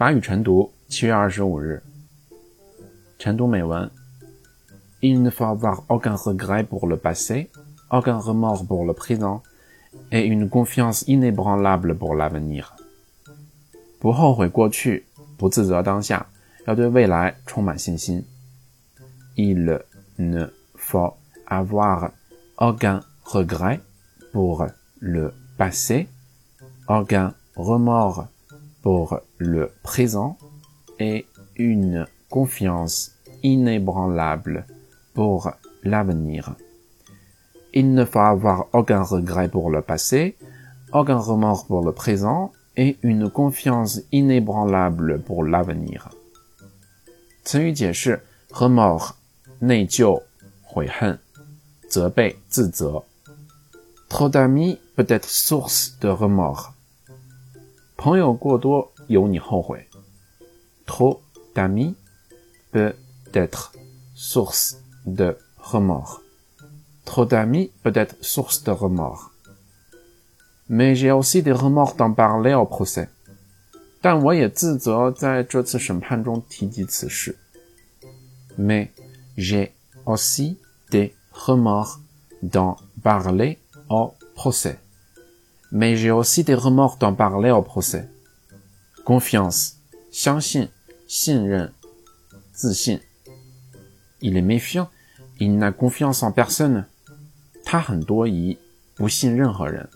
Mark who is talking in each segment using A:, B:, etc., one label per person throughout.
A: 法语晨读，七月二十五日。晨读美文：Il ne faut avoir aucun regret pour le passé, aucun remords pour le présent, et une confiance inébranlable pour l'avenir。不后悔过去，不自责当下，要对未来充满信心。Il ne faut avoir aucun regret pour le passé, aucun remords pour le présent et une confiance inébranlable pour l'avenir. Il ne faut avoir aucun regret pour le passé, aucun remords pour le présent et une confiance inébranlable pour l'avenir. 词语解释：remords 内疚、悔恨、责备、自责。Trop d'amis peut être source de remords. 朋友过多有你后悔。Trop d'amis peut être source de remords. Trop d'amis peut être source de remords. Mais j'ai aussi des remords d'en parler au procès. 但我也自责在这次审判中提及此事。Mais j'ai aussi des remords d'en parler au procès mais j'ai aussi des remords d'en parler au procès. Confiance, 相信,信任,自信. Il est méfiant, il n'a confiance en personne. 他很多疑,不信任何人.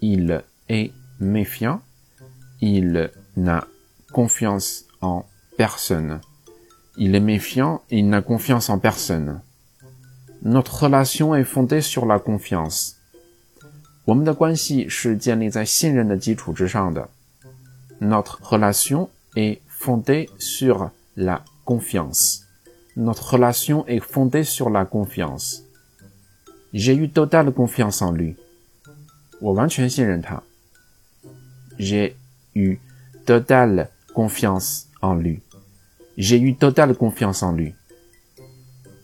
A: Il est méfiant, il n'a confiance en personne. Il est méfiant, il n'a confiance en personne. Notre relation est fondée sur la confiance. 我们的关系是建立在信任的基础之上的。Notre relation est fondée sur la confiance. Notre relation est fondée sur la confiance. J'ai eu totale confiance en lui. 我完全信任他。J'ai eu totale confiance en lui. J'ai eu totale confiance en lui.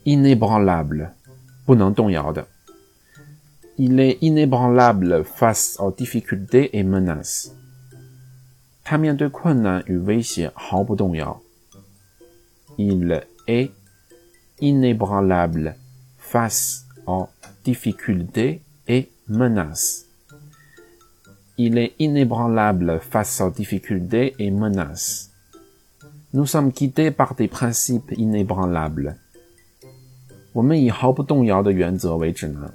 A: Inébranlable. 不能动摇的。 il est inébranlable face aux difficultés et menaces. Il est inébranlable face aux difficultés et menaces. Il est inébranlable face aux difficultés et menaces. Nous sommes guidés par des principes inébranlables. 我们以毫不动摇的原则为指南。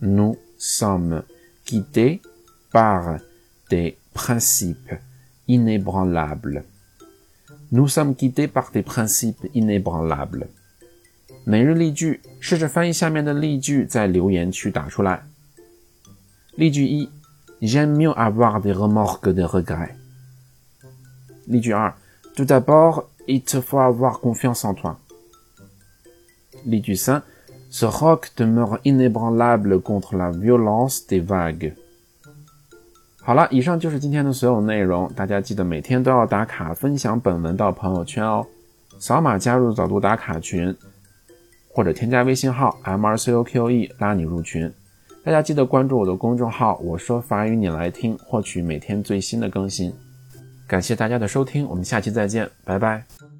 A: nous sommes guidés par des principes inébranlables. Nous sommes guidés par des principes inébranlables. 每日例句，试着翻译下面的例句，在留言区打出来。例句一：J'aime mieux avoir des remords que des regrets. 例句二：Tout d'abord, il te faut avoir confiance en toi. 例句三 Ce roc demeure inébranlable contre la violence des vagues。好了，以上就是今天的所有内容。大家记得每天都要打卡分享本文到朋友圈哦。扫码加入早读打卡群，或者添加微信号 m r c o q e 拉你入群。大家记得关注我的公众号，我说法语你来听，获取每天最新的更新。感谢大家的收听，我们下期再见，拜拜。